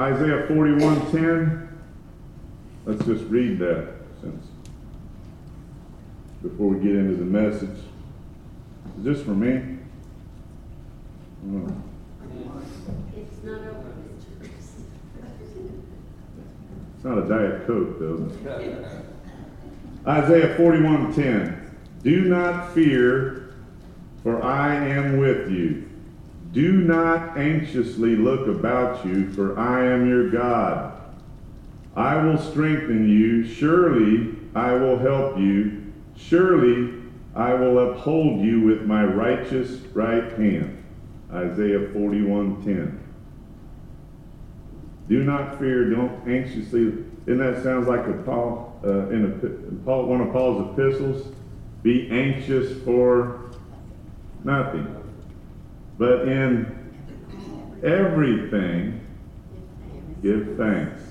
Isaiah 41:10. Let's just read that since before we get into the message. Is this for me? Oh. It's not over, It's not a Diet Coke, though. Isaiah 41:10. Do not fear, for I am with you. Do not anxiously look about you, for I am your God. I will strengthen you. Surely I will help you. Surely I will uphold you with my righteous right hand. Isaiah 41:10. Do not fear, don't anxiously. And that sounds like a Paul uh, in, a, in Paul, one of Paul's epistles. Be anxious for nothing, but in everything give thanks.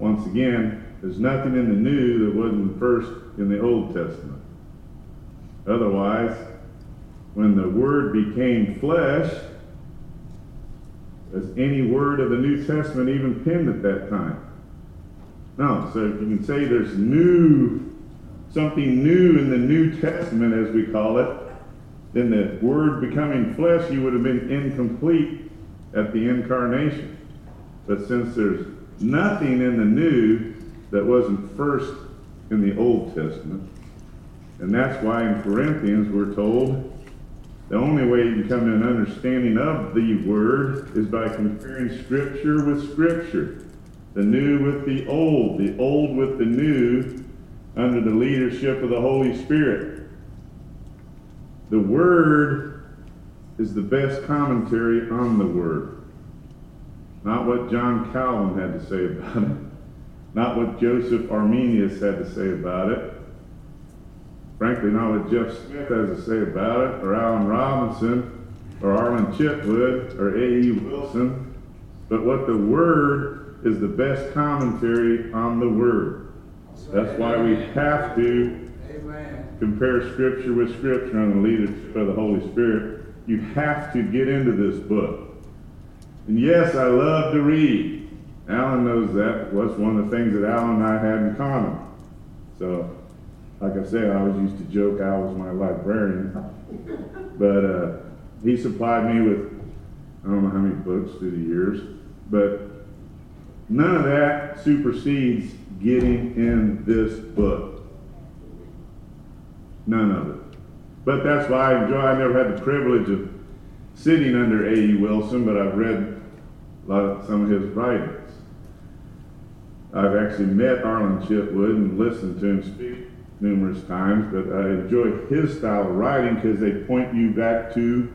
Once again, there's nothing in the new that wasn't first in the Old Testament. Otherwise, when the Word became flesh, is any word of the New Testament even penned at that time? No. So if you can say there's new, something new in the New Testament, as we call it, then the word becoming flesh, you would have been incomplete at the incarnation. But since there's nothing in the new that wasn't first in the Old Testament, and that's why in Corinthians we're told the only way you can come to an understanding of the Word is by comparing Scripture with Scripture, the new with the old, the old with the new, under the leadership of the Holy Spirit. The Word is the best commentary on the Word, not what John Calvin had to say about it, not what Joseph Arminius had to say about it frankly, not what Jeff Smith has to say about it, or Alan Robinson, or Arlen Chitwood, or A.E. Wilson, but what the Word is the best commentary on the Word. That's why we have to compare Scripture with Scripture under the leadership of the Holy Spirit. You have to get into this book. And yes, I love to read. Alan knows that. What's one of the things that Alan and I had in common. So like I said, I always used to joke I was my librarian. But uh, he supplied me with, I don't know how many books through the years, but none of that supersedes getting in this book. None of it. But that's why I enjoy, I never had the privilege of sitting under A.E. Wilson, but I've read a lot of some of his writings. I've actually met Arlen Chitwood and listened to him speak numerous times, but I enjoy his style of writing because they point you back to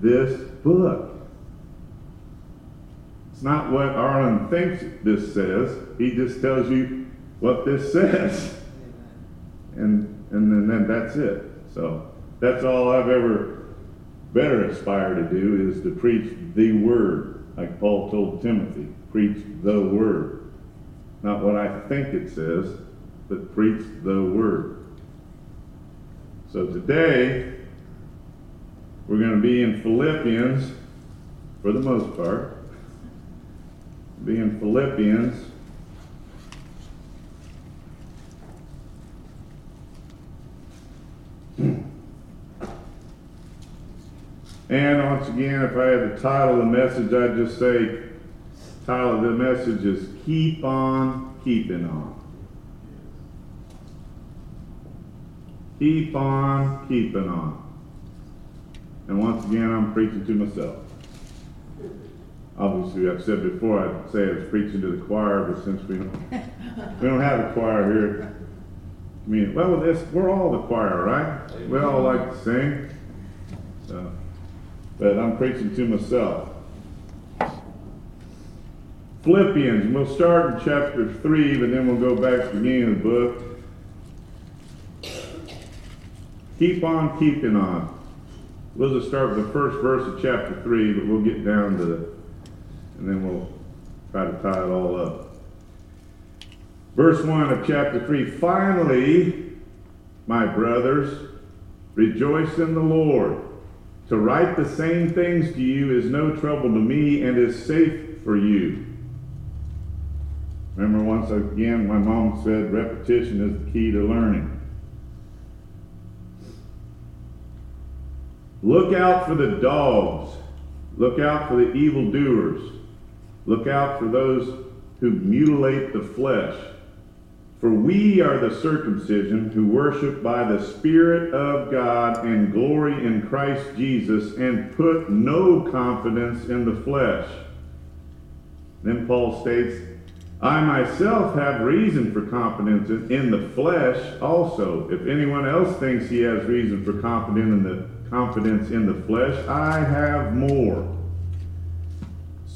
this book. Not what Arlen thinks this says. He just tells you what this says. And and then, then that's it. So that's all I've ever better aspire to do is to preach the word, like Paul told Timothy, preach the word. Not what I think it says, but preach the word. So today, we're going to be in Philippians for the most part. Be in Philippians. And once again, if I had the title of the message, I'd just say, title of the message is Keep On Keeping On. Keep on keeping on. And once again, I'm preaching to myself. Obviously, I've said before, I'd say I was preaching to the choir, but since we don't, we don't have a choir here, I mean, well, this, we're all the choir, right? We all like to sing. So, but I'm preaching to myself. Philippians, we'll start in chapter 3, but then we'll go back to the beginning of the book. Keep on keeping on. We'll just start with the first verse of chapter 3, but we'll get down to the, and then we'll try to tie it all up. Verse 1 of chapter 3 Finally, my brothers, rejoice in the Lord. To write the same things to you is no trouble to me and is safe for you. Remember once again, my mom said repetition is the key to learning. Look out for the dogs. Look out for the evildoers. Look out for those who mutilate the flesh. For we are the circumcision who worship by the Spirit of God and glory in Christ Jesus and put no confidence in the flesh. Then Paul states, I myself have reason for confidence in the flesh also. If anyone else thinks he has reason for confidence in the confidence in the flesh, I have more.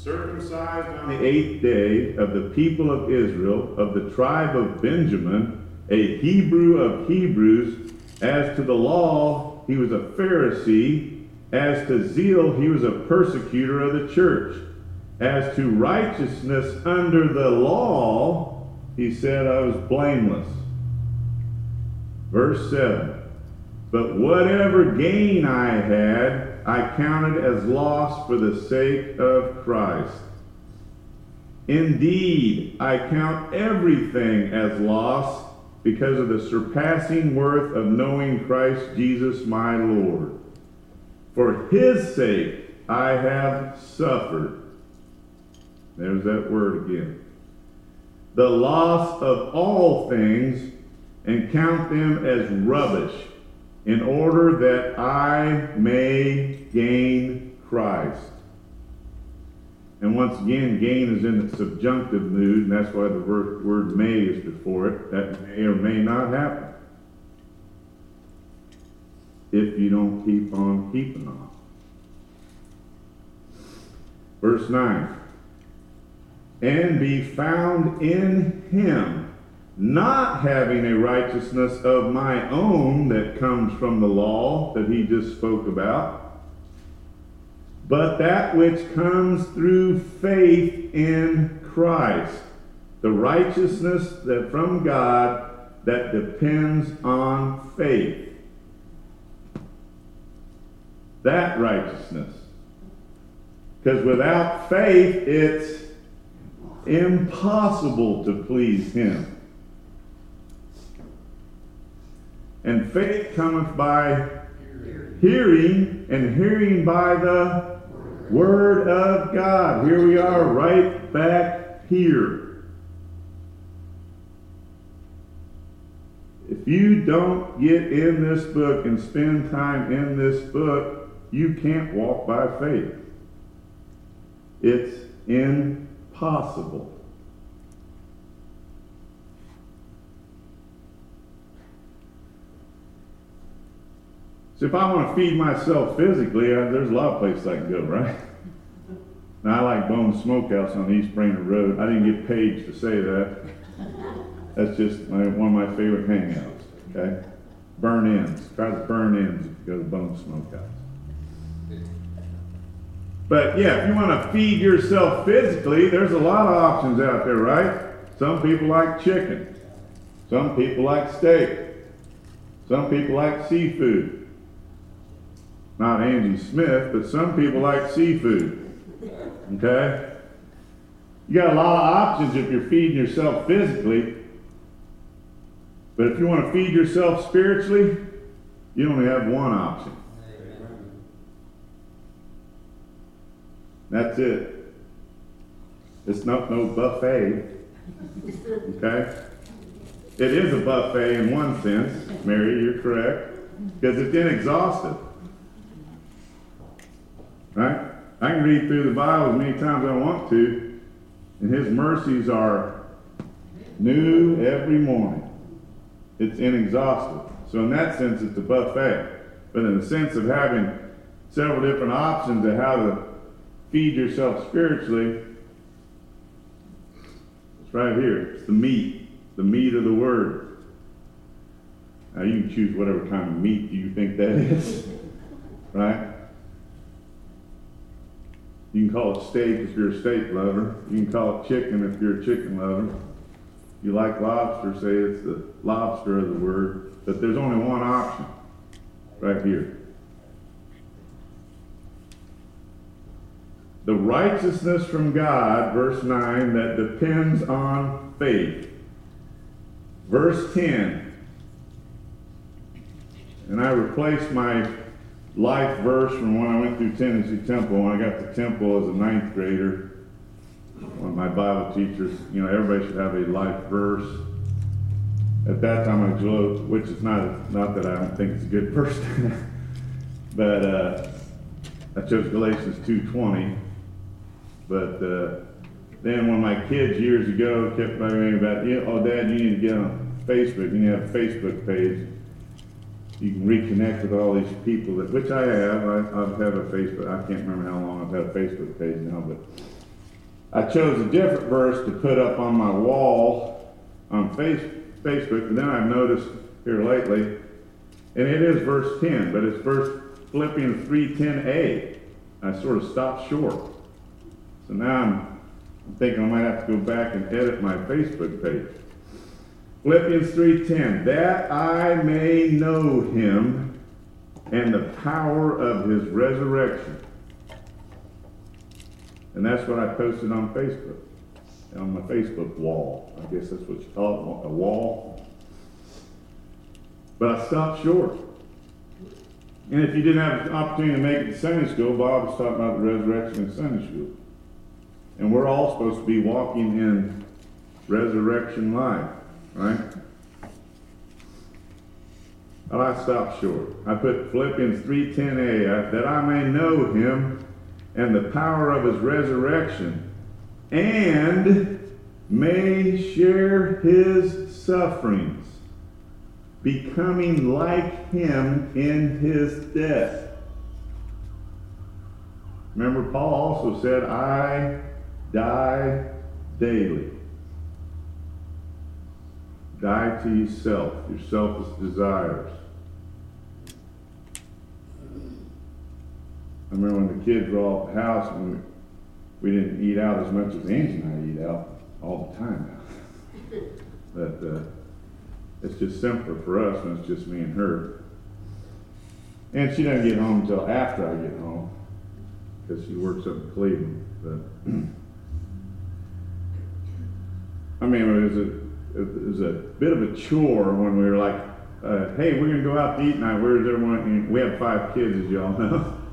Circumcised on the eighth day of the people of Israel, of the tribe of Benjamin, a Hebrew of Hebrews, as to the law, he was a Pharisee, as to zeal, he was a persecutor of the church. As to righteousness under the law, he said, I was blameless. Verse 7 But whatever gain I had, I counted as loss for the sake of Christ. Indeed, I count everything as loss because of the surpassing worth of knowing Christ Jesus my Lord. For his sake I have suffered there's that word again. The loss of all things and count them as rubbish in order that I may gain Christ. And once again, gain is in the subjunctive mood, and that's why the word, may is before it. That may or may not happen. If you don't keep on keeping on. Verse 9 and be found in him, not having a righteousness of my own that comes from the law that he just spoke about, but that which comes through faith in Christ, the righteousness that from God that depends on faith. That righteousness. Because without faith, it's impossible to please him. And faith cometh by hearing, and hearing by the Word of God. Here we are, right back here. If you don't get in this book and spend time in this book, you can't walk by faith. It's in So if I want to feed myself physically, uh, there's a lot of places I can go, right? Now, I like Bone Smokehouse on East Brainerd Road. I didn't get paid to say that. That's just my, one of my favorite hangouts, okay? Burnt ends. Try the burnt ends if you go to Bone Smokehouse. But yeah, if you want to feed yourself physically, there's a lot of options out there, right? Some people like chicken. Some people like steak. Some people like seafood. Not Angie Smith, but some people like seafood. Okay? You got a lot of options if you're feeding yourself physically. But if you want to feed yourself spiritually, you only have one option. That's it. It's not no buffet. Okay? It is a buffet in one sense, Mary, you're correct, because it's inexhaustive. Right? I can read through the Bible as many times as I want to, and His mercies are new every morning. It's inexhaustible. So, in that sense, it's a buffet. But in the sense of having several different options of how to feed yourself spiritually, it's right here. It's the meat, the meat of the word. Now you can choose whatever kind of meat you think that is, right? You can call it steak if you're a steak lover. You can call it chicken if you're a chicken lover. You like lobster, say it's the lobster of the word. But there's only one option right here. the righteousness from God, verse 9, that depends on faith. Verse 10, and I replaced my life verse from when I went through Tennessee Temple. When I got to Temple as a ninth grader, one of my Bible teachers, you know, everybody should have a life verse. At that time, I chose, which is not not that I don't think it's a good verse, but uh, I chose Galatians two twenty. But uh, then when my kids years ago kept bugging me about, oh, Dad, you need to get on Facebook. You need to have a Facebook page. You can reconnect with all these people that, which I have. I, I have a Facebook. I can't remember how long I've had a Facebook page now, but I chose a different verse to put up on my wall on face, Facebook. And then I've noticed here lately, and it is verse 10, but it's verse Philippians 3:10a. I sort of stopped short. So now I'm, I'm thinking I might have to go back and edit my Facebook page. Philippians 3:10 that I may know him and the power of his resurrection. And that's what I posted on Facebook. On my Facebook wall. I guess that's what you call it, a wall. But I stopped short. And if you didn't have the opportunity to make it to Sunday school, Bob was talking about the resurrection in Sunday school. And we're all supposed to be walking in resurrection life, right? Well, I stopped short. I put Philippians 3.10a, that I may know him and the power of his resurrection, and may share his sufferings, becoming like him in his death. Remember, Paul also said, I die daily. Die to yourself, your selfish desires. I remember when the kids were all at the house and we, we didn't eat out as much as Angie and I eat out all the time now. but uh, it's just simpler for us when it's just me and her. And she doesn't get home until after I get home because she works up in Cleveland. But I mean, is it was a it was a bit of a chore when we were like, uh, "Hey, we're gonna go out to eat tonight. Where's everyone?" And we have five kids, as y'all know.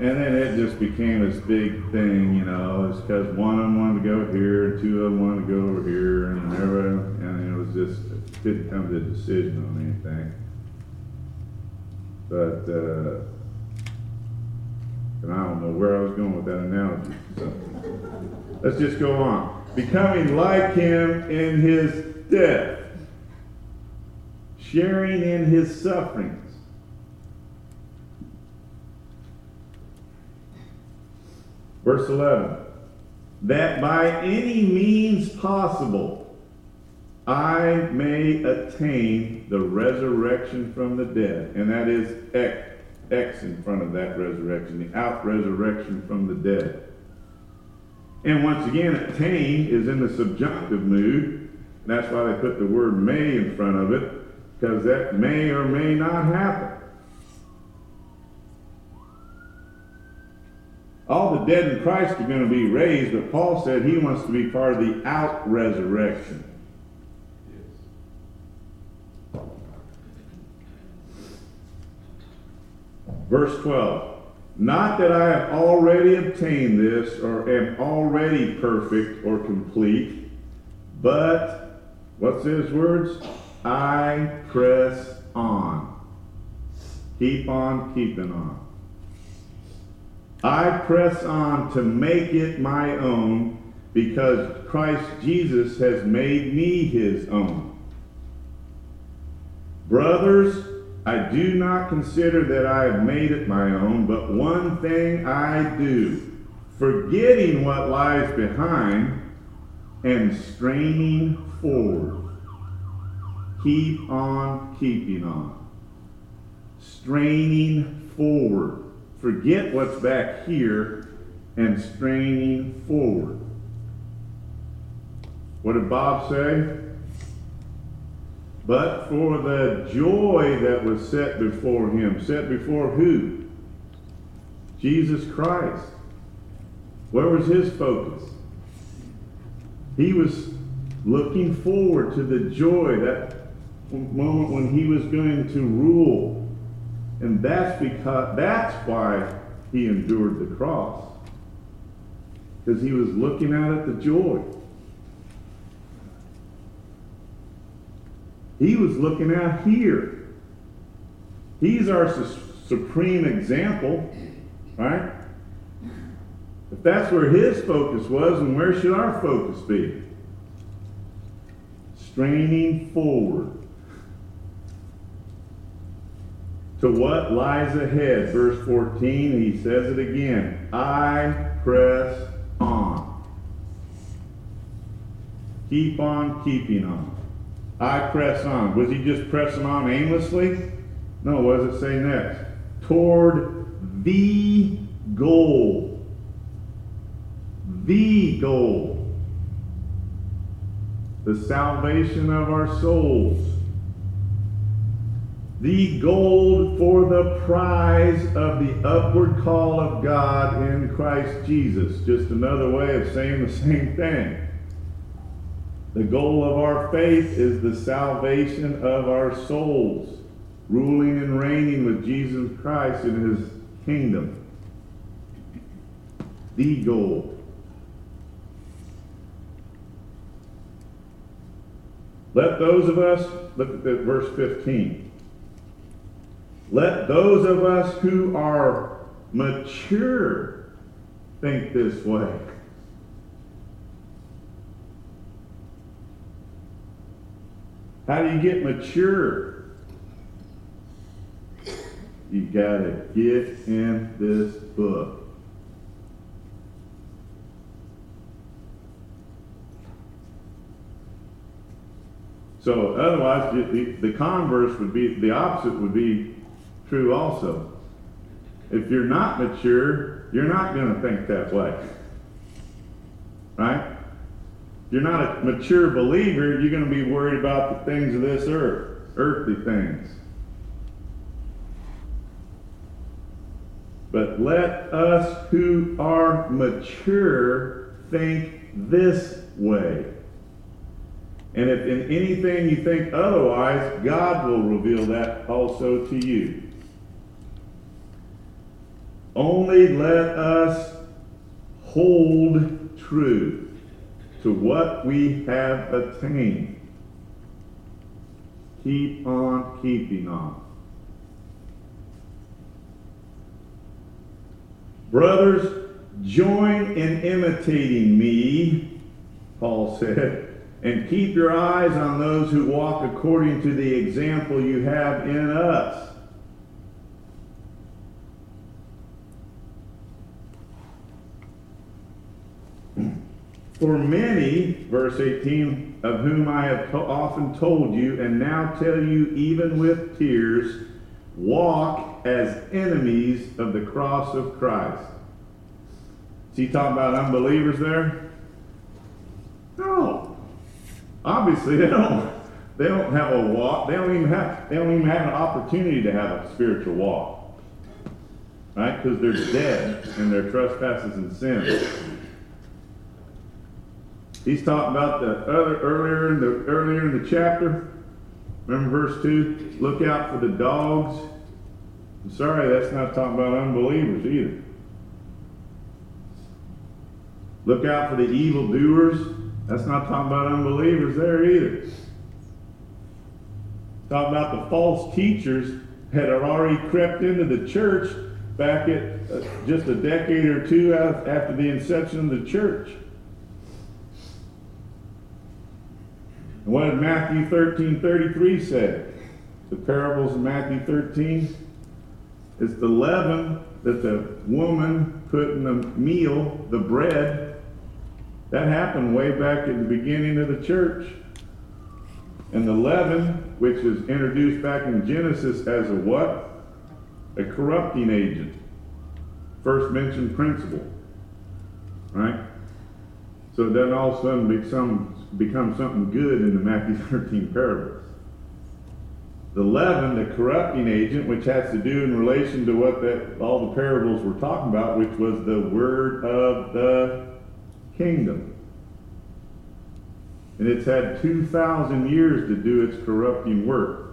And then it just became this big thing, you know, it's because one of them wanted to go here, two of them wanted to go over here, and everybody, and it was just, it didn't come to a decision on anything. But, uh, and I don't know where I was going with that analogy. So let's just go on. Becoming like him in his death, sharing in his sufferings Verse 11 that by any means possible I may attain the resurrection from the dead. And that is X, X in front of that resurrection, the out resurrection from the dead. And once again, attain is in the subjunctive mood. That's why they put the word may in front of it, because that may or may not happen. all the dead in Christ are going to be raised, but Paul said he wants to be part of the out resurrection. Verse 12. Not that I have already obtained this or am already perfect or complete, but, what's his words? I press on. Keep on keeping on. I press on to make it my own because Christ Jesus has made me his own. Brothers, I do not consider that I have made it my own, but one thing I do, forgetting what lies behind and straining forward. Keep on keeping on. Straining forward forget what's back here and straining forward. What did Bob say? But for the joy that was set before him, set before who? Jesus Christ. Where was his focus? He was looking forward to the joy, that moment when he was going to rule. And that's because that's why he endured the cross. Because he was looking out at the joy. He was looking out here. He's our su- supreme example, right? If that's where his focus was, and where should our focus be? Straining forward to what lies ahead. Verse 14, he says it again I press on. Keep on keeping on. I press on. Was he just pressing on aimlessly? No, what does it say next? Toward the goal. The goal. The salvation of our souls. The goal for the prize of the upward call of God in Christ Jesus. Just another way of saying the same thing. The goal of our faith is the salvation of our souls, ruling and reigning with Jesus Christ in his kingdom. The goal. Let those of us, look at verse 15. Let those of us who are mature think this way. How do you get mature? You got to get in this book. So otherwise, the, the converse would be the opposite would be true also. If you're not mature, you're not going to think that way, right? You're not a mature believer, you're going to be worried about the things of this earth, earthly things. But let us who are mature think this way. And if in anything you think otherwise, God will reveal that also to you. Only let us hold true to what we have attained. Keep on keeping on. Brothers, join in imitating me, Paul said, and keep your eyes on those who walk according to the example you have in us. For many, verse 18, of whom I have to- often told you, and now tell you even with tears, walk as enemies of the cross of Christ. Is he talking about unbelievers there? No. Obviously, they don't. They don't have a walk. They don't even have. They don't even have an opportunity to have a spiritual walk, right? Because they're dead in their trespasses and sins. He's talking about the other earlier in the earlier in the chapter. Remember verse two. Look out for the dogs. I'm sorry, that's not talking about unbelievers either. Look out for the evildoers. That's not talking about unbelievers there either. Talking about the false teachers that had already crept into the church back at uh, just a decade or two after the inception of the church. And what did Matthew 13 33 say? The parables of Matthew 13 is the leaven that the woman put in the meal, the bread. That happened way back at the beginning of the church. And the leaven, which is introduced back in Genesis as a what? A corrupting agent. First mentioned principle. Right? So doesn't all of a sudden become, become something good in the Matthew 13 parables. The leaven, the corrupting agent, which has to do in relation to what that all the parables were talking about, which was the word of the kingdom. And it's had 2,000 years to do its corrupting work.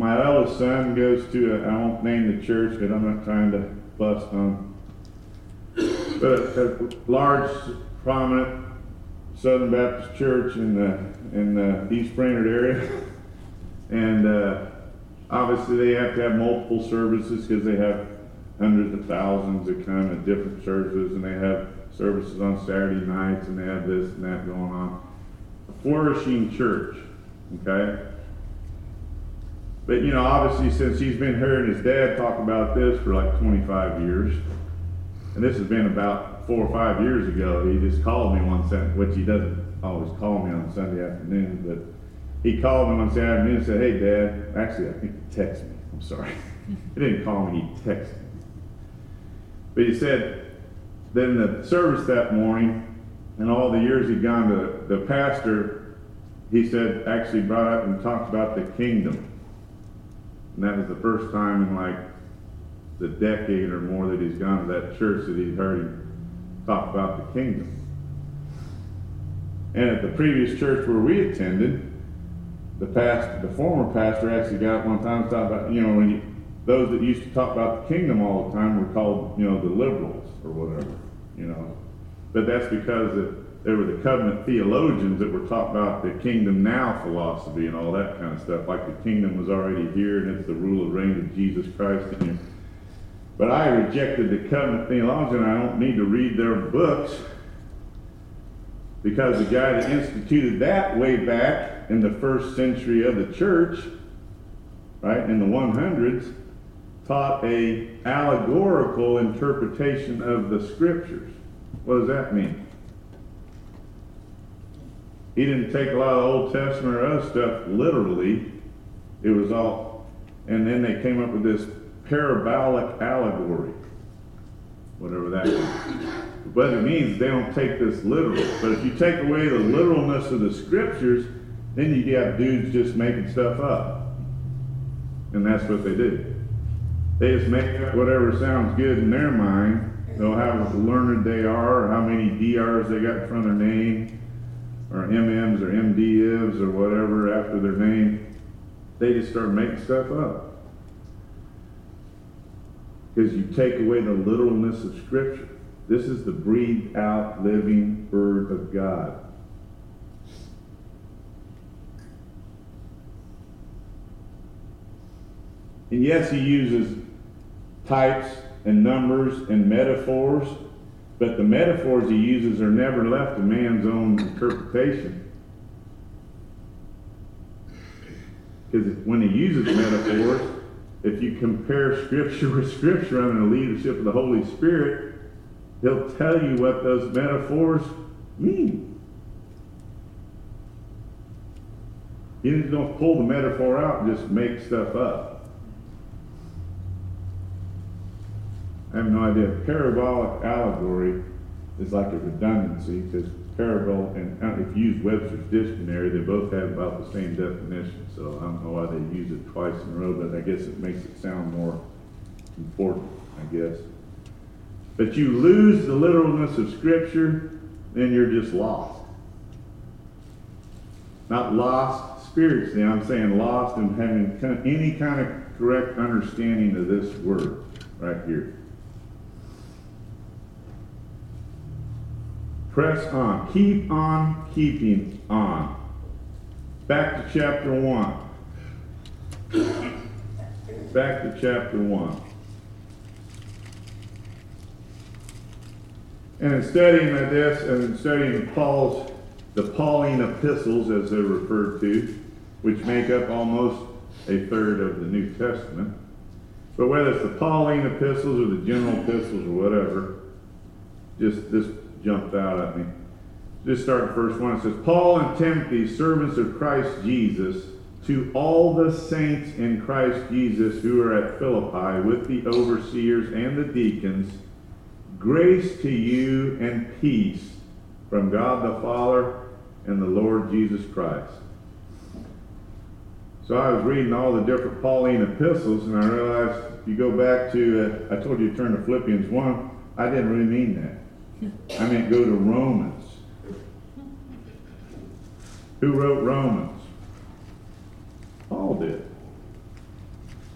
My eldest son goes to, I won't name the church because I'm not trying to bust on, but a, large, prominent Southern Baptist church in the, in the East Brainerd area. And uh, obviously they have to have multiple services because they have hundreds of thousands that come at different churches and they have services on Saturday nights and they have this and that going on. A flourishing church, okay? But you know, obviously, since he's been hearing his dad talk about this for like 25 years, and this has been about four or five years ago, he just called me one Sunday, which he doesn't always call me on Sunday afternoon, but he called me one Sunday afternoon and said, "Hey, Dad." Actually, I think he texted me. I'm sorry, he didn't call me. He texted me. But he said, then the service that morning, and all the years he'd gone to the pastor, he said actually brought up and talked about the kingdom. And that was the first time in like the decade or more that he's gone to that church that he'd heard him talk about the kingdom. And at the previous church where we attended, the pastor, the former pastor actually got one time and talked about, you know, when you, those that used to talk about the kingdom all the time were called, you know, the liberals or whatever, you know. But that's because it, there were the covenant theologians that were talking about the kingdom now philosophy and all that kind of stuff, like the kingdom was already here and it's the rule and reign of Jesus Christ in you. But I rejected the covenant theologian. I don't need to read their books because the guy that instituted that way back in the first century of the church, right, in the 100s, taught a allegorical interpretation of the scriptures. What does that mean? He didn't take a lot of Old Testament or other stuff literally. It was all, and then they came up with this parabolic allegory, whatever that is. What it means, they don't take this literal. But if you take away the literalness of the scriptures, then you have dudes just making stuff up. And that's what they do. They just make up whatever sounds good in their mind. They'll have learned they are, how many DRs they got in front of their name, or MMs or MDivs or whatever after their name. They just start making stuff up. Because you take away the literalness of Scripture. This is the breathed out living Word of God. And yes, he uses types and numbers and metaphors, but the metaphors he uses are never left to man's own interpretation. Because when he uses metaphors, if you compare Scripture with Scripture under the leadership of the Holy Spirit, he'll tell you what those metaphors mean. Just don't pull the metaphor out and just make stuff up. I have no idea. Parabolic allegory is like a redundancy because parable and uh, if you use Webster's dictionary, they both have about the same definition. So I don't know why they use it twice in a row, but I guess it makes it sound more important, I guess. But you lose the literalness of Scripture, then you're just lost. Not lost spiritually, I'm saying lost in having any kind of correct understanding of this word right here. Press on. Keep on keeping on. Back to chapter 1. Back to chapter 1. And in studying this and in studying Paul's, the Pauline epistles as they're referred to, which make up almost a third of the New Testament, but whether it's the Pauline epistles or the general epistles or whatever, just this jumped out at me. Just start first one. It says, Paul and Timothy, servants of Christ Jesus, to all the saints in Christ Jesus who are at Philippi with the overseers and the deacons, Grace to you and peace from God the Father and the Lord Jesus Christ. So I was reading all the different Pauline epistles, and I realized if you go back to, uh, I told you to turn to Philippians 1, I didn't really mean that. I meant go to Romans. Who wrote Romans? Paul did.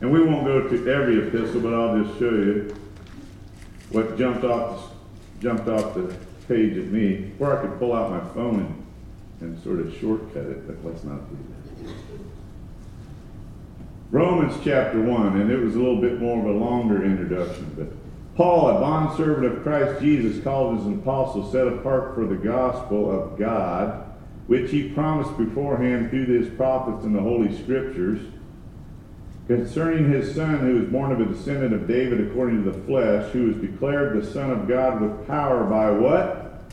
And we won't go to every epistle, but I'll just show you what jumped off the, jumped off the page at me, or I could pull out my phone and, and sort of shortcut it, but let's not do that. Romans chapter 1, and it was a little bit more of a longer introduction, but Paul, a bondservant of Christ Jesus, called as an apostle, set apart for the gospel of God, which he promised beforehand through his prophets in the Holy Scriptures, concerning his Son, who was born of a descendant of David according to the flesh, who was declared the Son of God with power by what?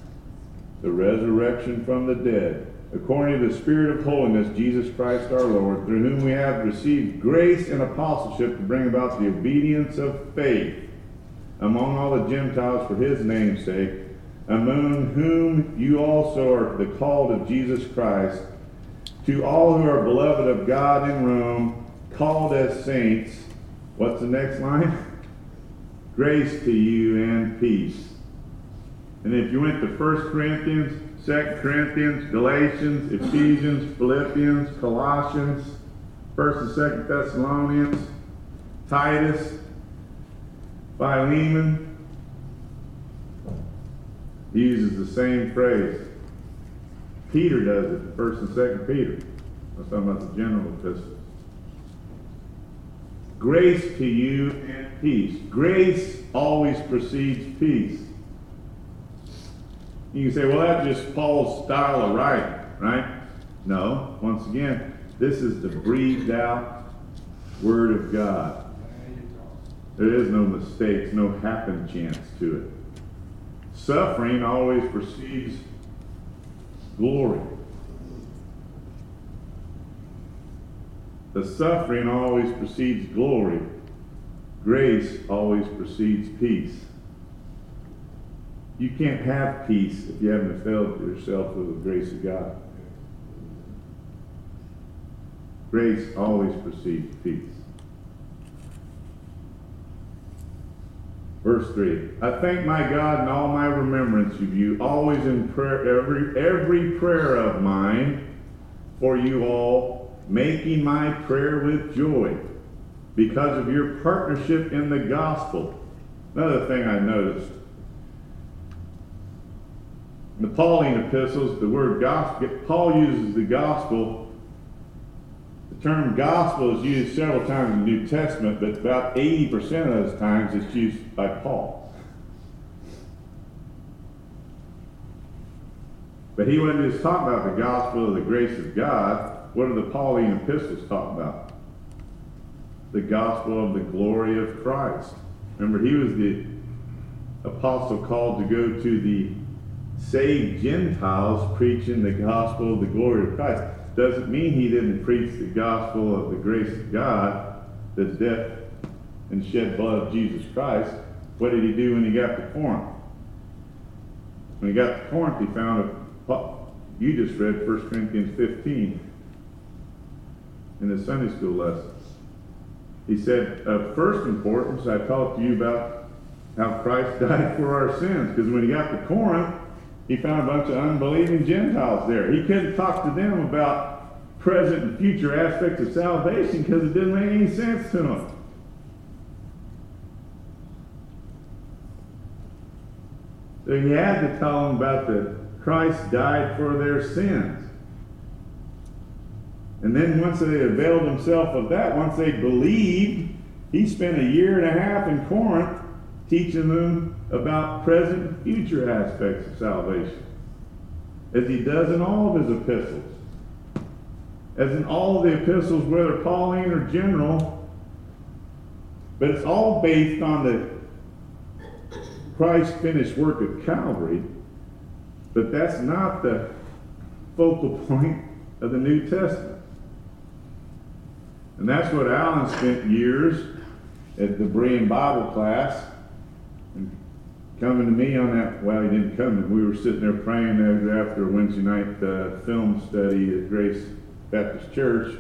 The resurrection from the dead according to the Spirit of holiness, Jesus Christ our Lord, through whom we have received grace and apostleship to bring about the obedience of faith among all the Gentiles for his name's sake, among whom you also are the called of Jesus Christ, to all who are beloved of God in Rome, called as saints. What's the next line? Grace to you and peace. And if you went to 1 Corinthians 2 Corinthians, Galatians, Ephesians, Philippians, Colossians, 1st and 2nd Thessalonians, Titus, Philemon. He uses the same phrase. Peter does it, 1st and 2nd Peter. I'm talking about the general epistles. Grace to you and peace. Grace always precedes peace. You can say, well, that's just Paul's style of writing, right? No. Once again, this is the breathed out Word of God. There is no mistakes, no happen chance to it. Suffering always precedes glory. The suffering always precedes glory. Grace always precedes peace. You can't have peace if you haven't filled yourself with the grace of God. Grace always precedes peace. Verse 3 I thank my God in all my remembrance of you, always in prayer, every, every prayer of mine for you all, making my prayer with joy because of your partnership in the gospel. Another thing I noticed in the Pauline epistles, the word gospel, Paul uses the gospel. Term gospel is used several times in the New Testament, but about 80% of those times it's used by Paul. But he wasn't just talking about the gospel of the grace of God. What are the Pauline epistles talking about? The gospel of the glory of Christ. Remember, he was the apostle called to go to the saved Gentiles preaching the gospel of the glory of Christ. Doesn't mean he didn't preach the gospel of the grace of God, the death and shed blood of Jesus Christ. What did he do when he got to Corinth? When he got to Corinth, he found a, you just read 1 Corinthians 15 in the Sunday school lesson. He said, of first importance, I talked to you about how Christ died for our sins. Because when he got to Corinth, he found a bunch of unbelieving Gentiles there. He couldn't talk to them about present and future aspects of salvation because it didn't make any sense to them. So he had to tell them about the Christ died for their sins. And then once they availed themselves of that, once they believed, he spent a year and a half in Corinth teaching them about present and future aspects of salvation, as he does in all of his epistles. As in all of the epistles, whether Pauline or general, but it's all based on the Christ finished work of Calvary, but that's not the focal point of the New Testament. And that's what Alan spent years at the Berean Bible class coming to me on that, well, he didn't come, we were sitting there praying after Wednesday night uh, film study at Grace Baptist Church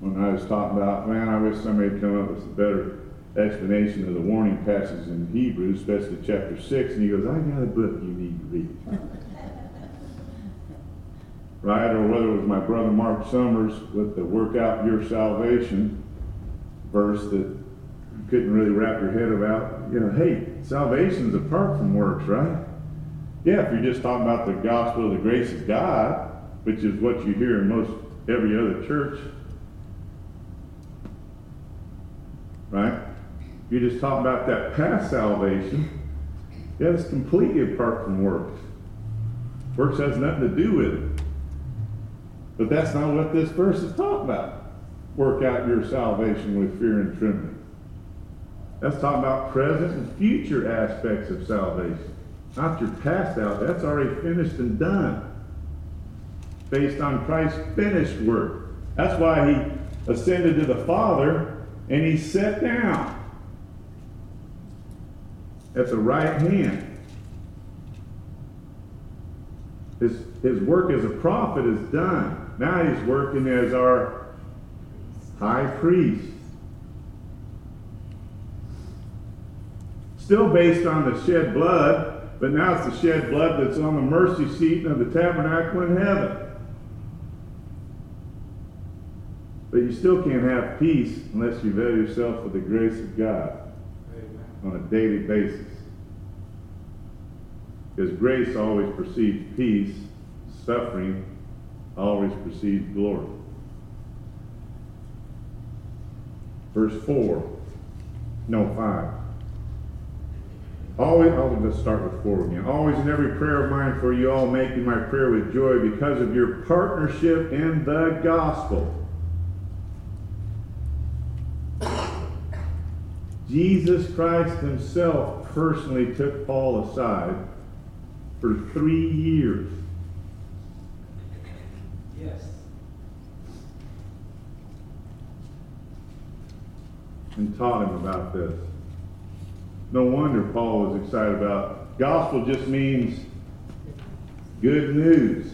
when I was talking about, man, I wish somebody had come up with a better explanation of the warning passage in Hebrews, especially chapter 6. And he goes, I got a book you need to read. right? Or whether it was my brother Mark Summers with the Work Out Your Salvation verse that you couldn't really wrap your head about. You know, hey, salvation's apart from works, right? Yeah, if you're just talking about the gospel of the grace of God, which is what you hear in most every other church, right? You're just talking about that past salvation. Yeah, it's completely apart from works. Works has nothing to do with it. But that's not what this verse is talking about. Work out your salvation with fear and trembling. That's talking about present and future aspects of salvation. Not your past out. That's already finished and done. Based on Christ's finished work. That's why he ascended to the Father and he sat down at the right hand. His, his work as a prophet is done. Now he's working as our high priest. Still based on the shed blood, but now it's the shed blood that's on the mercy seat of the tabernacle in heaven. But you still can't have peace unless you veil yourself with the grace of God on a daily basis. Because grace always precedes peace, suffering always precedes glory. Verse 4, no, 5. Always, oh, I'll just start with 4 again. Always in every prayer of mine for you all, making my prayer with joy because of your partnership in the gospel Jesus Christ himself personally took Paul aside for three years. Yes. And taught him about this. No wonder Paul was excited about gospel just means good news.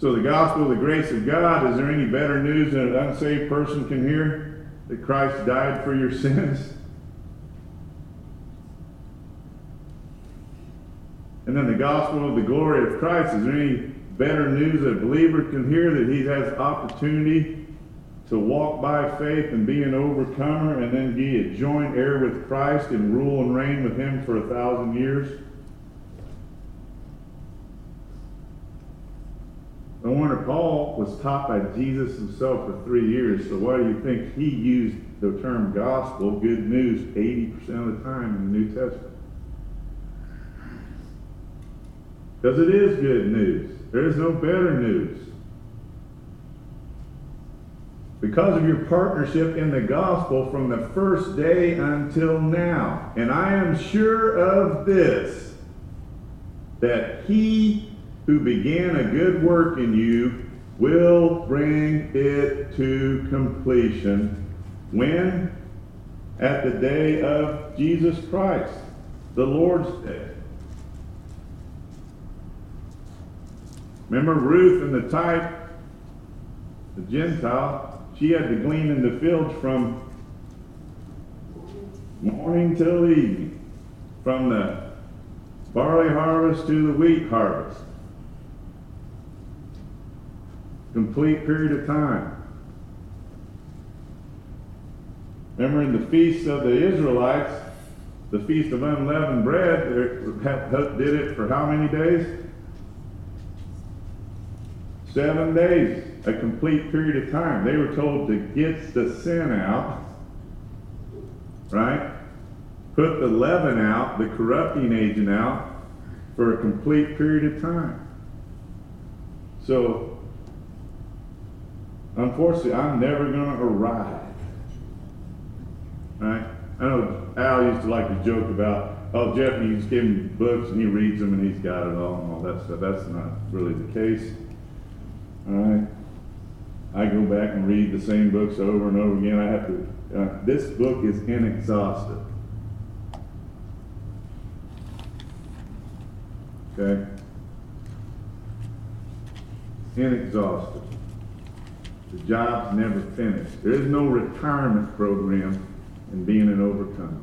So the gospel the grace of God, is there any better news that an unsaved person can hear? that Christ died for your sins. And then the gospel of the glory of Christ. Is there any better news that a believer can hear that he has opportunity to walk by faith and be an overcomer and then be a joint heir with Christ and rule and reign with him for a thousand years? No wonder Paul was taught by Jesus himself for three years. So why do you think he used the term gospel, good news, 80% of the time in the New Testament? Because it is good news. There is no better news. Because of your partnership in the gospel from the first day until now. And I am sure of this that he who began a good work in you will bring it to completion. When? At the day of Jesus Christ, the Lord's day. Remember Ruth and the type, the Gentile, she had to glean in the fields from morning till evening, from the barley harvest to the wheat harvest complete period of time. Remember in the feast of the Israelites, the feast of unleavened bread, did it for how many days? Seven days, a complete period of time. They were told to get the sin out, right? Put the leaven out, the corrupting agent out, for a complete period of time. So Unfortunately, I'm never going to arrive. Right? I know Al used to like to joke about, oh, Jeff, you just give him books and he reads them and he's got it all and all that stuff. That's not really the case. All right? I go back and read the same books over and over again. I have to. Uh, this book is inexhaustive. Okay? Inexhaustive. The job's never finished. There is no retirement program in being an overcomer.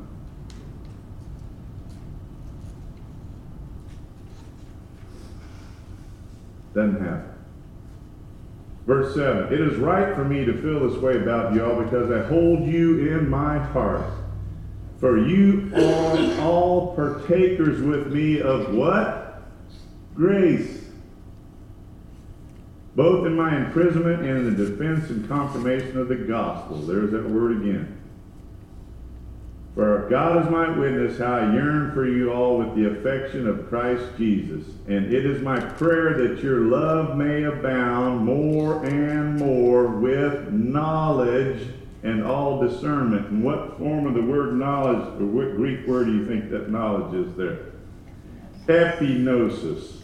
Doesn't happen. Verse 7 It is right for me to feel this way about y'all because I hold you in my heart. For you are all partakers with me of what? Grace. Both in my imprisonment and in the defense and confirmation of the gospel. There's that word again. For God is my witness how I yearn for you all with the affection of Christ Jesus. And it is my prayer that your love may abound more and more with knowledge and all discernment. And what form of the word knowledge, or what Greek word do you think that knowledge is there? Epignosis.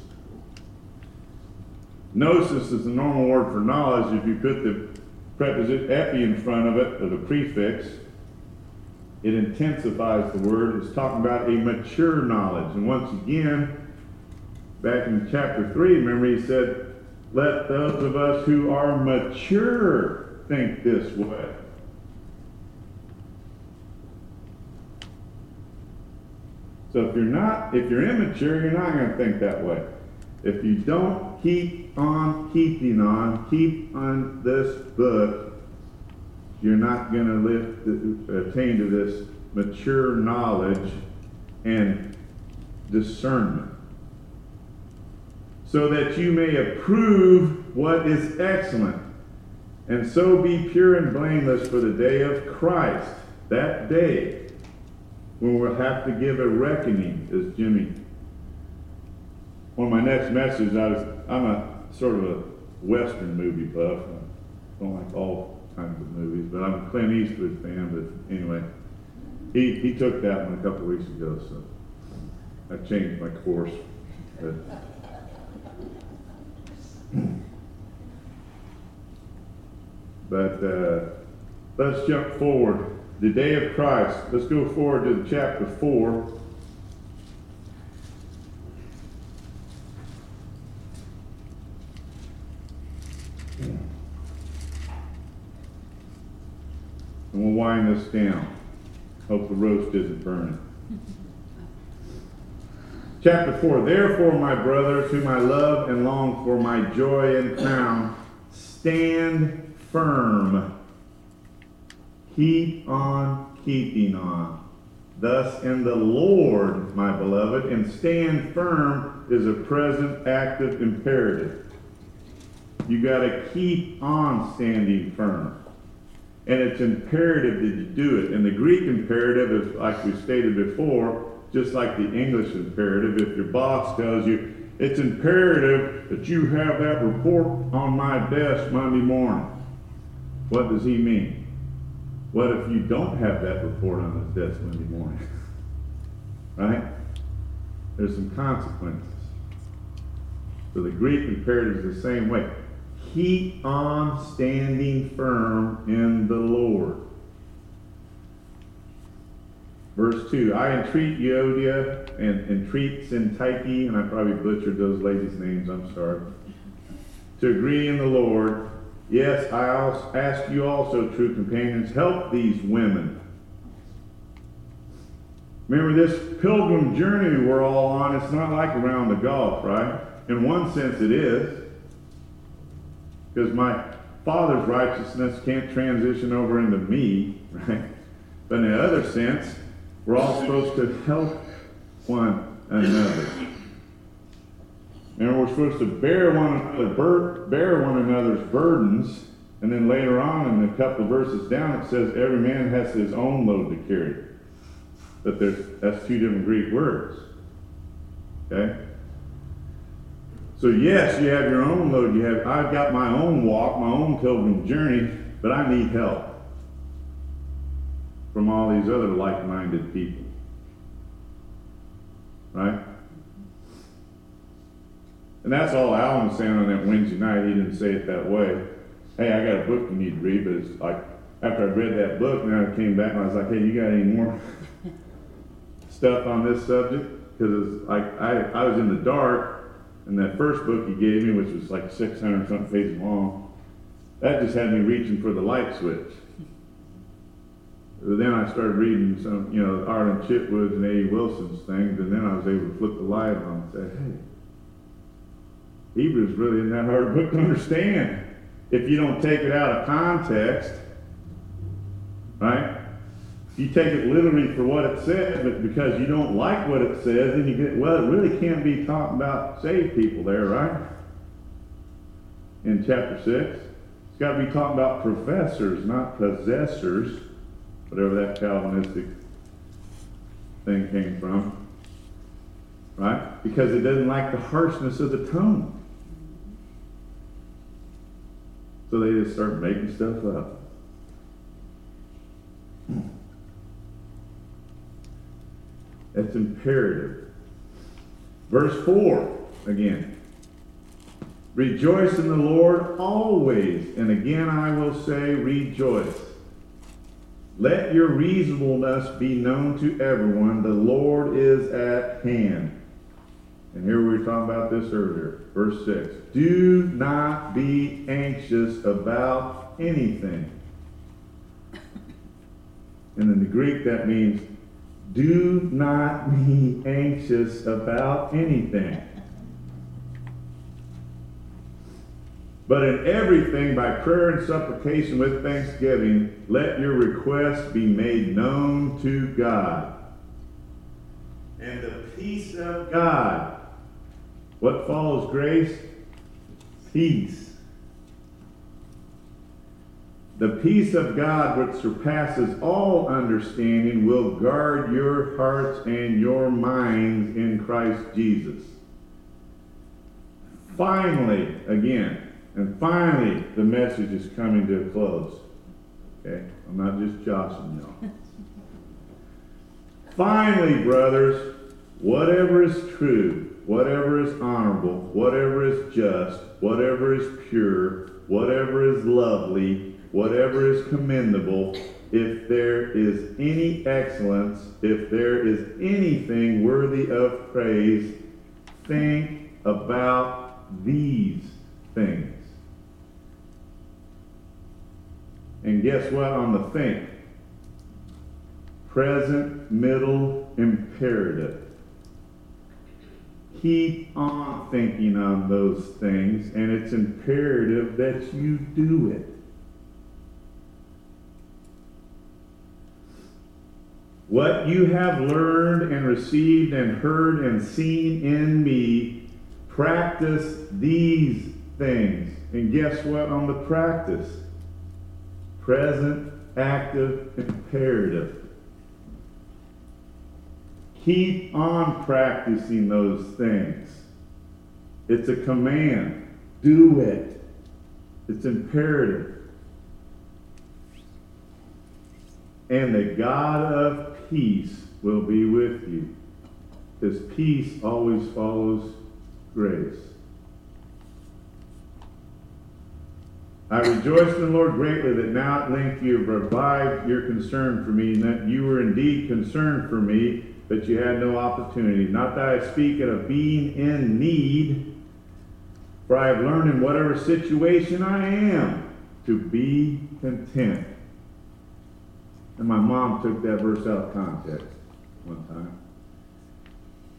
Gnosis is the normal word for knowledge if you put the preposition epi in front of it, or the prefix it intensifies the word. It's talking about a mature knowledge. And once again, back in chapter 3, remember he said, Let those of us who are mature think this way. So if you're not, if you're immature, you're not going to think that way. If you don't keep on keeping on, keep on this book, you're not going to live, uh, attain to this mature knowledge and discernment. So that you may approve what is excellent, and so be pure and blameless for the day of Christ, that day when we'll have to give a reckoning, as Jimmy. On my next message, I was, I'm a sort of a Western movie buff. I don't like all kinds of movies, but I'm a Clint Eastwood fan. But anyway, he, he took that one a couple weeks ago, so I changed my course. But, but uh, let's jump forward. The day of Christ. Let's go forward to chapter 4. And we'll wind this down. Hope the roast isn't burning. Chapter 4 Therefore, my brothers, whom I love and long for, my joy and crown, stand firm. Keep on keeping on. Thus, in the Lord, my beloved, and stand firm is a present active imperative. You got to keep on standing firm. And it's imperative that you do it. And the Greek imperative is, like we stated before, just like the English imperative. If your boss tells you, it's imperative that you have that report on my desk Monday morning. What does he mean? What if you don't have that report on his desk Monday morning? right? There's some consequences. So the Greek imperative is the same way keep on standing firm in the Lord. Verse 2 I entreat Euodia and entreat Syntyche, and I probably butchered those ladies' names, I'm sorry, to agree in the Lord. Yes, I ask you also, true companions, help these women. Remember, this pilgrim journey we're all on, it's not like around the Gulf, right? In one sense, it is. Because my Father's righteousness can't transition over into me, right? But in the other sense, we're all supposed to help one another. And we're supposed to bear one another, bear one another's burdens. And then later on, in a couple of verses down, it says every man has his own load to carry. But there's that's two different Greek words. Okay? So yes, you have your own load. You have I've got my own walk, my own pilgrim journey, but I need help from all these other like-minded people. Right? And that's all Alan was saying on that Wednesday night. He didn't say it that way. Hey, I got a book you need to read, but it's like after I read that book, now I came back and I was like, hey, you got any more stuff on this subject? because like I, I was in the dark, and that first book he gave me, which was like 600 something pages long, that just had me reaching for the light switch. But then I started reading some, you know, Arlen Chitwood's and A.E. Wilson's things, and then I was able to flip the light on and say, hey, Hebrews really isn't that hard a book to understand if you don't take it out of context, right? You take it literally for what it says, but because you don't like what it says, then you get, well, it really can't be talking about saved people there, right? In chapter 6. It's got to be talking about professors, not possessors, whatever that Calvinistic thing came from. Right? Because it doesn't like the harshness of the tone. So they just start making stuff up. That's imperative. Verse 4 again. Rejoice in the Lord always. And again I will say, rejoice. Let your reasonableness be known to everyone. The Lord is at hand. And here we were talking about this earlier. Verse 6. Do not be anxious about anything. And in the Greek, that means do not be anxious about anything. But in everything, by prayer and supplication with thanksgiving, let your requests be made known to God. And the peace of God, what follows grace? Peace. The peace of God, which surpasses all understanding, will guard your hearts and your minds in Christ Jesus. Finally, again, and finally, the message is coming to a close. Okay? I'm not just joshing y'all. finally, brothers, whatever is true, whatever is honorable, whatever is just, whatever is pure, whatever is lovely, whatever is commendable, if there is any excellence, if there is anything worthy of praise, think about these things. And guess what on the think? Present, middle, imperative. Keep on thinking on those things, and it's imperative that you do it. What you have learned and received and heard and seen in me, practice these things. And guess what on the practice? present, active, imperative. Keep on practicing those things. It's a command. Do it. It's imperative. And the God of peace will be with you. His peace always follows grace. I rejoice in the Lord greatly that now at length you have revived your concern for me, and that you were indeed concerned for me, but you had no opportunity. Not that I speak of being in need, for I have learned in whatever situation I am to be content. And my mom took that verse out of context one time.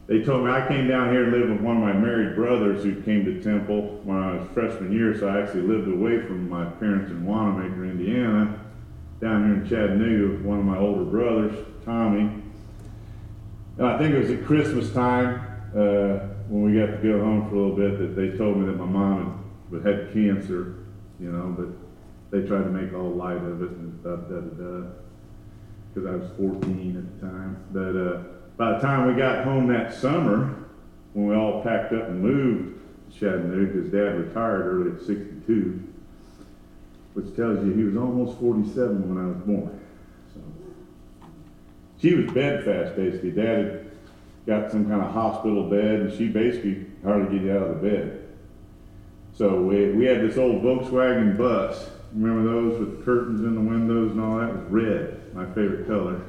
They told me I came down here and lived with one of my married brothers who came to Temple when I was freshman year, so I actually lived away from my parents in Wanamaker, Indiana, down here in Chattanooga with one of my older brothers, Tommy. And I think it was at Christmas time uh, when we got to go home for a little bit that they told me that my mom had, had cancer, you know, but they tried to make all light of it and da da da da, because I was 14 at the time. But uh, by the time we got home that summer, when we all packed up and moved to Chattanooga, his dad retired early at 62, which tells you he was almost 47 when I was born. So, she was bedfast, basically. Dad had got some kind of hospital bed, and she basically hardly get out of the bed. So we, we had this old Volkswagen bus. Remember those with the curtains in the windows and all that? It was red, my favorite color,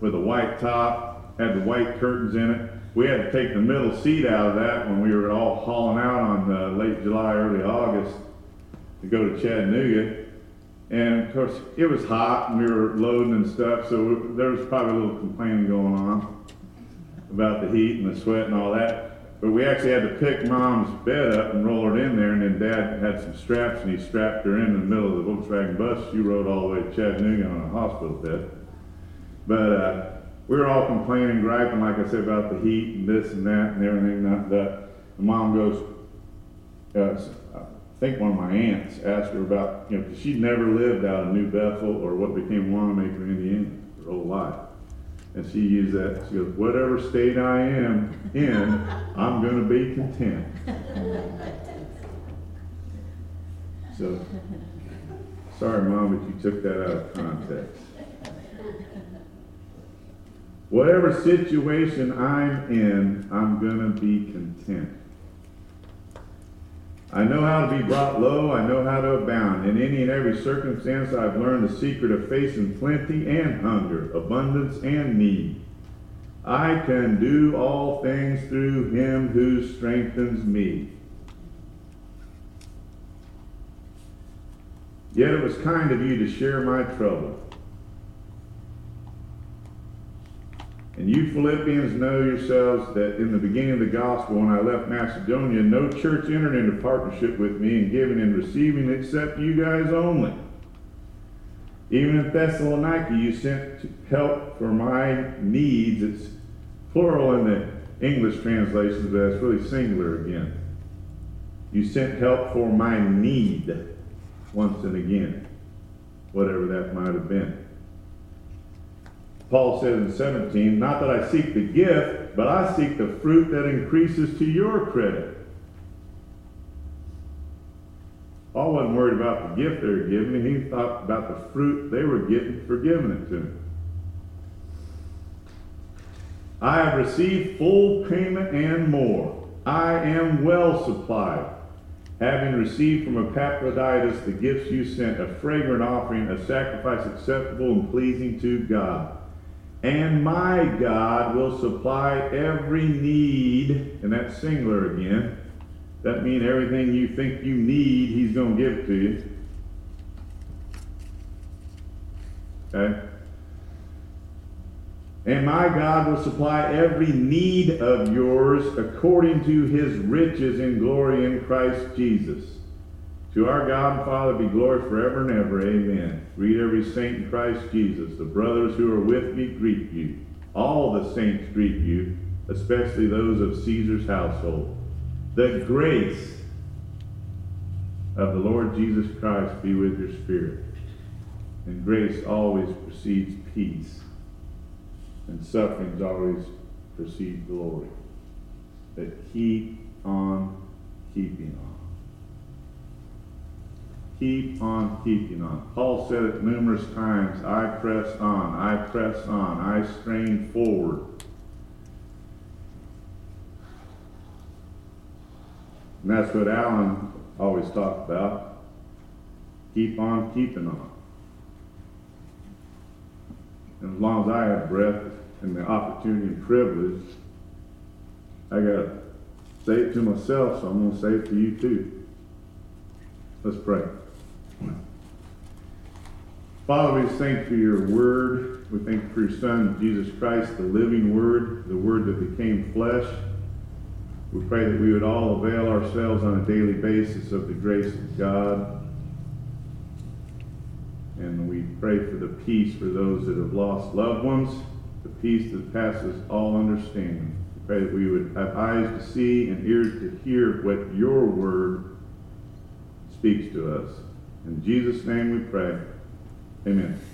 with a white top, had the white curtains in it we had to take the middle seat out of that when we were all hauling out on uh, late July, early August to go to Chattanooga. And of course, it was hot and we were loading and stuff, so there was probably a little complaining going on about the heat and the sweat and all that. But we actually had to pick mom's bed up and roll her in there, and then dad had some straps and he strapped her in the middle of the Volkswagen bus. She rode all the way to Chattanooga on a hospital bed. But uh, we were all complaining, griping, like I said, about the heat and this and that and everything. Not that. And mom goes, uh, I think one of my aunts asked her about, you know, she'd never lived out in New Bethel or what became Wanamaker, Indiana, her whole life. And she used that. She goes, whatever state I am in, I'm going to be content. So, sorry, mom, but you took that out of context. Whatever situation I'm in, I'm going to be content. I know how to be brought low. I know how to abound. In any and every circumstance, I've learned the secret of facing plenty and hunger, abundance and need. I can do all things through him who strengthens me. Yet it was kind of you to share my trouble. And you Philippians know yourselves that in the beginning of the gospel, when I left Macedonia, no church entered into partnership with me in giving and receiving except you guys only. Even in Thessalonica, you sent help for my needs. It's plural in the English translations, but it's really singular again. You sent help for my need once and again, whatever that might have been. Paul says in 17, Not that I seek the gift, but I seek the fruit that increases to your credit. Paul wasn't worried about the gift they were giving he thought about the fruit they were getting for giving it to him. I have received full payment and more. I am well supplied, having received from Epaphroditus the gifts you sent, a fragrant offering, a sacrifice acceptable and pleasing to God. And my God will supply every need, and that's singular again. That means everything you think you need, He's going to give to you. Okay? And my God will supply every need of yours according to his riches in glory in Christ Jesus. To our God and Father be glory forever and ever. Amen. Greet every saint in Christ Jesus. The brothers who are with me greet you. All the saints greet you, especially those of Caesar's household. The grace of the Lord Jesus Christ be with your spirit. And grace always precedes peace and sufferings always precede glory. But keep on keeping on. Keep on keeping on. Paul said it numerous times I press on, I press on, I strain forward. And that's what Alan always talked about. Keep on keeping on. And as long as I have breath and the opportunity and privilege, I got to say it to myself, so I'm going to say it to you too. Let's pray. Father, we thank you for your word. We thank you for your Son, Jesus Christ, the living word, the word that became flesh. We pray that we would all avail ourselves on a daily basis of the grace of God. And we pray for the peace for those that have lost loved ones, the peace that passes all understanding. We pray that we would have eyes to see and ears to hear what your word speaks to us. In Jesus' name we pray. Amen.